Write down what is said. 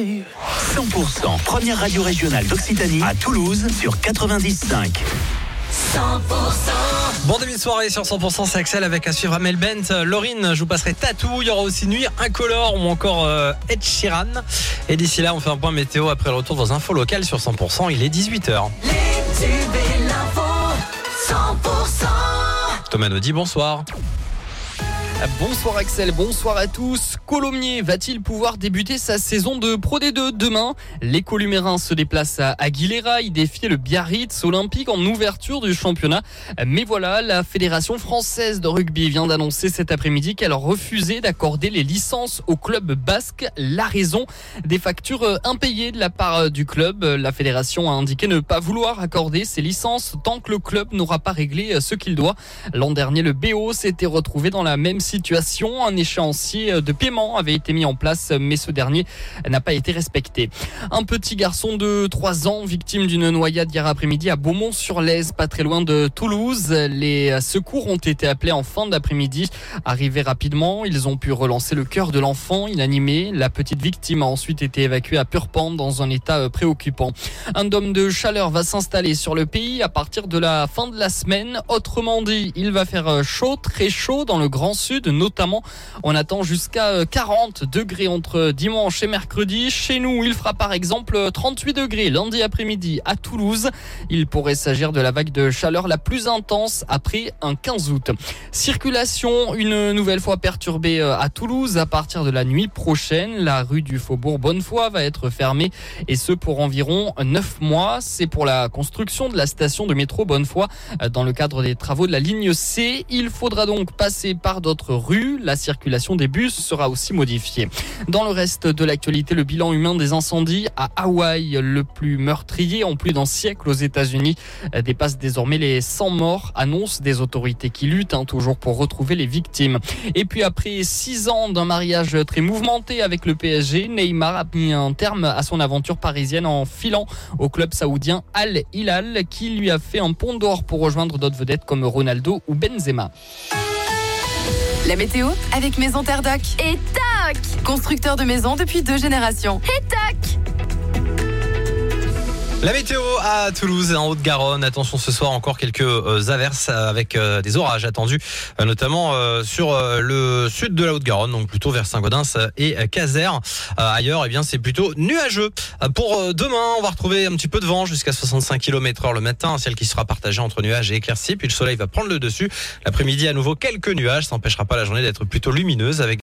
100% première radio régionale d'Occitanie à Toulouse sur 95. 100% Bon début de soirée sur 100% c'est Axel avec à suivre Amel Bent, Laurine, je vous passerai Tatou, il y aura aussi Nuit Incolore ou encore euh, Ed Sheeran. Et d'ici là on fait un point météo après le retour dans info local sur 100%, il est 18h. Thomas Naudy, bonsoir. Bonsoir Axel, bonsoir à tous. Colomiers va-t-il pouvoir débuter sa saison de Pro D2 demain? Les Columérins se déplacent à Aguilera, ils défient le Biarritz Olympique en ouverture du championnat. Mais voilà, la Fédération française de rugby vient d'annoncer cet après-midi qu'elle refusait d'accorder les licences au club basque. La raison des factures impayées de la part du club. La fédération a indiqué ne pas vouloir accorder ces licences tant que le club n'aura pas réglé ce qu'il doit. L'an dernier, le BO s'était retrouvé dans la même situation. Un échéancier de paiement avait été mis en place, mais ce dernier n'a pas été respecté. Un petit garçon de 3 ans, victime d'une noyade hier après-midi à Beaumont-sur-Lèze, pas très loin de Toulouse. Les secours ont été appelés en fin d'après-midi. Arrivés rapidement, ils ont pu relancer le cœur de l'enfant inanimé. La petite victime a ensuite été évacuée à Purpan dans un état préoccupant. Un dôme de chaleur va s'installer sur le pays à partir de la fin de la semaine. Autrement dit, il va faire chaud, très chaud dans le Grand Sud notamment. On attend jusqu'à 40 euh, degrés entre dimanche et mercredi. Chez nous, il fera par exemple 38 degrés lundi après-midi à Toulouse. Il pourrait s'agir de la vague de chaleur la plus intense après un 15 août. Circulation une nouvelle fois perturbée euh, à Toulouse à partir de la nuit prochaine. La rue du Faubourg Bonnefoy va être fermée et ce pour environ 9 mois. C'est pour la construction de la station de métro Bonnefoy euh, dans le cadre des travaux de la ligne C. Il faudra donc passer par d'autres rue. La circulation des bus sera aussi modifiée. Dans le reste de l'actualité, le bilan humain des incendies à Hawaï, le plus meurtrier en plus d'un siècle aux États-Unis, dépasse désormais les 100 morts, annonce des autorités qui luttent hein, toujours pour retrouver les victimes. Et puis après six ans d'un mariage très mouvementé avec le PSG, Neymar a mis un terme à son aventure parisienne en filant au club saoudien Al Hilal qui lui a fait un pont d'or pour rejoindre d'autres vedettes comme Ronaldo ou Benzema. La météo avec Maison Terre Doc. Et tac Constructeur de maisons depuis deux générations. Et tac la météo à Toulouse, en Haute-Garonne. Attention ce soir encore quelques euh, averses avec euh, des orages attendus, euh, notamment sur le sud de la Haute-Garonne, donc plutôt vers Saint-Gaudens et Caser. Ailleurs, eh bien c'est plutôt nuageux. Pour demain, on va retrouver un petit peu de vent jusqu'à 65 km heure le matin, un ciel qui sera partagé entre nuages et éclaircies, puis le soleil va prendre le dessus. L'après-midi, à nouveau quelques nuages, ça n'empêchera pas la journée d'être plutôt lumineuse avec